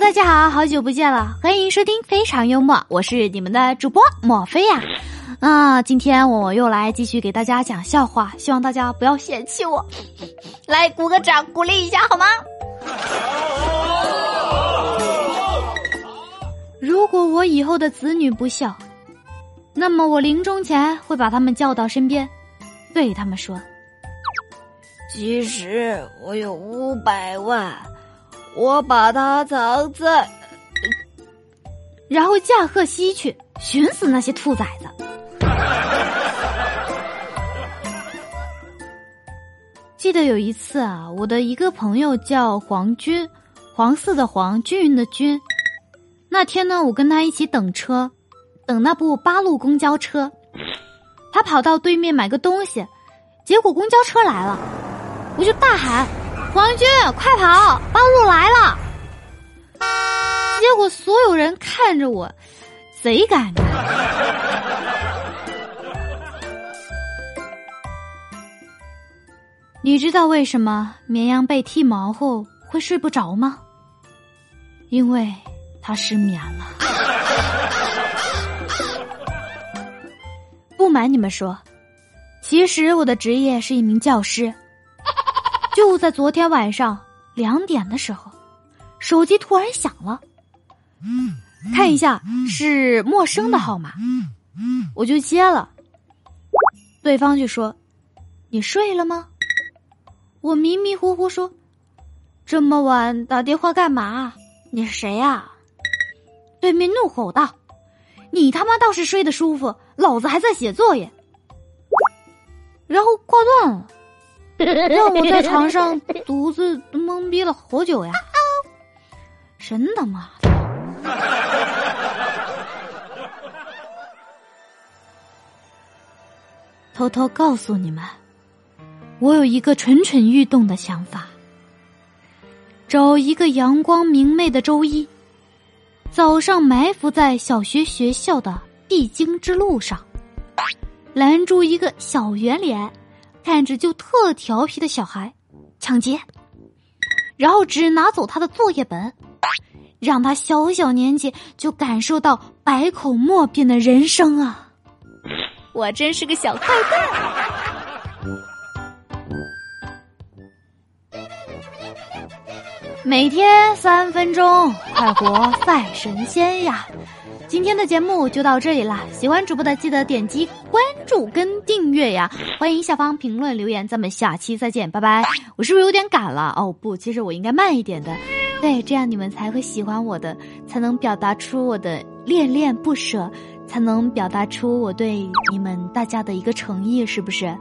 大家好，好久不见了，欢迎收听非常幽默，我是你们的主播莫菲呀。啊，今天我又来继续给大家讲笑话，希望大家不要嫌弃我，来鼓个掌，鼓励一下好吗？如果我以后的子女不孝，那么我临终前会把他们叫到身边，对他们说：“其实我有五百万。”我把它藏在，然后驾鹤西去，寻死那些兔崽子。记得有一次啊，我的一个朋友叫黄军，黄色的黄，均匀的均。那天呢，我跟他一起等车，等那部八路公交车。他跑到对面买个东西，结果公交车来了，我就大喊。王军，快跑！八路来了。结果所有人看着我，贼尴尬。你知道为什么绵羊被剃毛后会睡不着吗？因为它失眠了。不瞒你们说，其实我的职业是一名教师。就在昨天晚上两点的时候，手机突然响了。看一下是陌生的号码，我就接了。对方就说：“你睡了吗？”我迷迷糊糊说：“这么晚打电话干嘛？你是谁呀？”对面怒吼道：“你他妈倒是睡得舒服，老子还在写作业。”然后挂断了。让我在床上独自懵逼了好久呀！真的吗？偷偷告诉你们，我有一个蠢蠢欲动的想法：找一个阳光明媚的周一，早上埋伏在小学学校的必经之路上，拦住一个小圆脸。看着就特调皮的小孩，抢劫，然后只拿走他的作业本，让他小小年纪就感受到百口莫辩的人生啊！我真是个小坏蛋。每天三分钟，快活赛神仙呀！今天的节目就到这里了，喜欢主播的记得点击关注跟订阅呀！欢迎下方评论留言，咱们下期再见，拜拜！我是不是有点赶了？哦不，其实我应该慢一点的，对，这样你们才会喜欢我的，才能表达出我的恋恋不舍，才能表达出我对你们大家的一个诚意，是不是？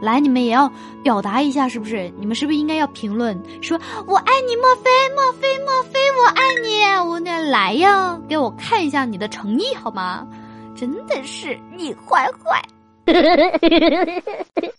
来，你们也要表达一下，是不是？你们是不是应该要评论说“我爱你，莫非，莫非，莫非，我爱你”？我那来呀，给我看一下你的诚意好吗？真的是你坏坏。